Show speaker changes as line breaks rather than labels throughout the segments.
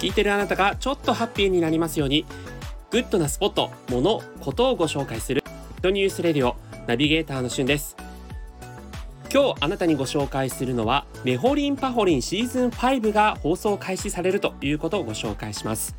聞いてるあなたがちょっとハッピーになりますようにグッドなスポット、もの、ことをご紹介する Good News Radio ナビゲーターのしゅんです。今日あなたにご紹介するのはネホリンパホリンシーズン5が放送開始されるということをご紹介します。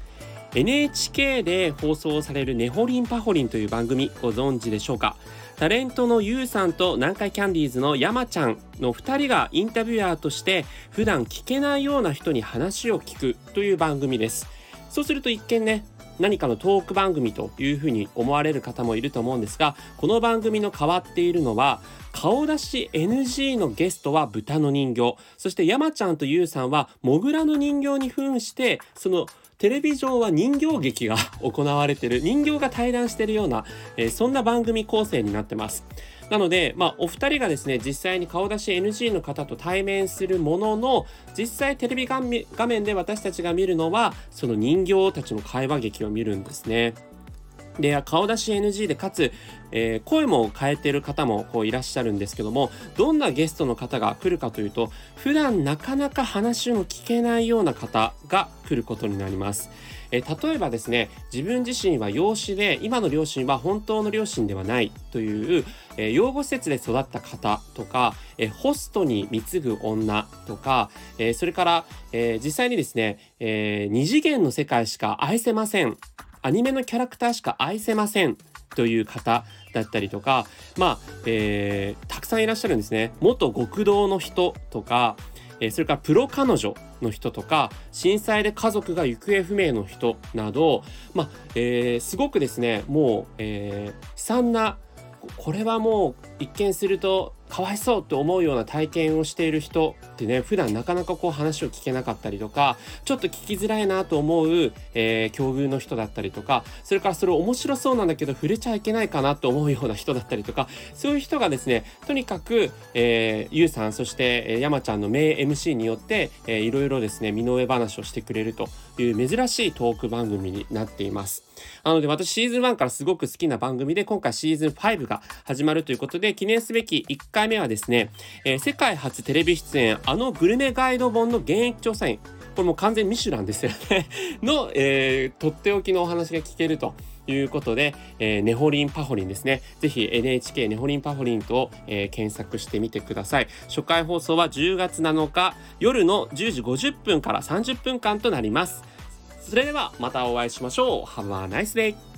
NHK で放送されるネホリンパホリンという番組ご存知でしょうか？タレントの YOU さんと南海キャンディーズの山ちゃんの2人がインタビュアーとして普段聞けないような人に話を聞くという番組です。そうすると一見ね何かのトーク番組というふうに思われる方もいると思うんですがこの番組の変わっているのは顔出し NG のゲストは豚の人形。そして山ちゃんとゆうさんはモグラの人形に扮してそのテレビ上は人形劇が 行われてる人形が対談してるような、えー、そんな番組構成になってますなので、まあ、お二人がですね、実際に顔出し NG の方と対面するものの、実際テレビ画面で私たちが見るのは、その人形たちの会話劇を見るんですね。で顔出し NG でかつ、えー、声も変えてる方もこういらっしゃるんですけどもどんなゲストの方が来るかというと普段なかなか話も聞けないような方が来ることになります。え例えばですね自分自身は養子で今の両親は本当の両親ではないという、え養護施設で育った方とか、えホストに貢ぐ女とか、えそれから、え実際にですね、え2次元の世界しか愛せませんアニメのキャラクターしか愛せませんという方だったりとかまあ、えー、たくさんいらっしゃるんですね。元極道の人とか、えー、それからプロ彼女の人とか震災で家族が行方不明の人など、まあえー、すごくですねもう、えー、悲惨なこれはもう一見するとかわいそうと思うような体験をしている人ってね普段なかなかこう話を聞けなかったりとかちょっと聞きづらいなと思う、えー、境遇の人だったりとかそれからそれ面白そうなんだけど触れちゃいけないかなと思うような人だったりとかそういう人がですねとにかく、えー、ゆうさんそして、えー、山ちゃんの名 MC によって、えー、いろいろですね身の上話をしてくれるという珍しいトーク番組になっています。なので私シーズン1からすごく好きな番組で今回シーズン5が始まるということで記念すべき1回目はですね、えー、世界初テレビ出演あのグルメガイド本の現役調査員これも完全ミシュランですよね の、えー、とっておきのお話が聞けるということで、えー、ネホリンパホリンですね。ぜひ NHK ネホリンパホリンと、えー、検索してみてください。初回放送は10月7日夜の10時50分から30分間となります。それではまたお会いしましょう。Have a nice day!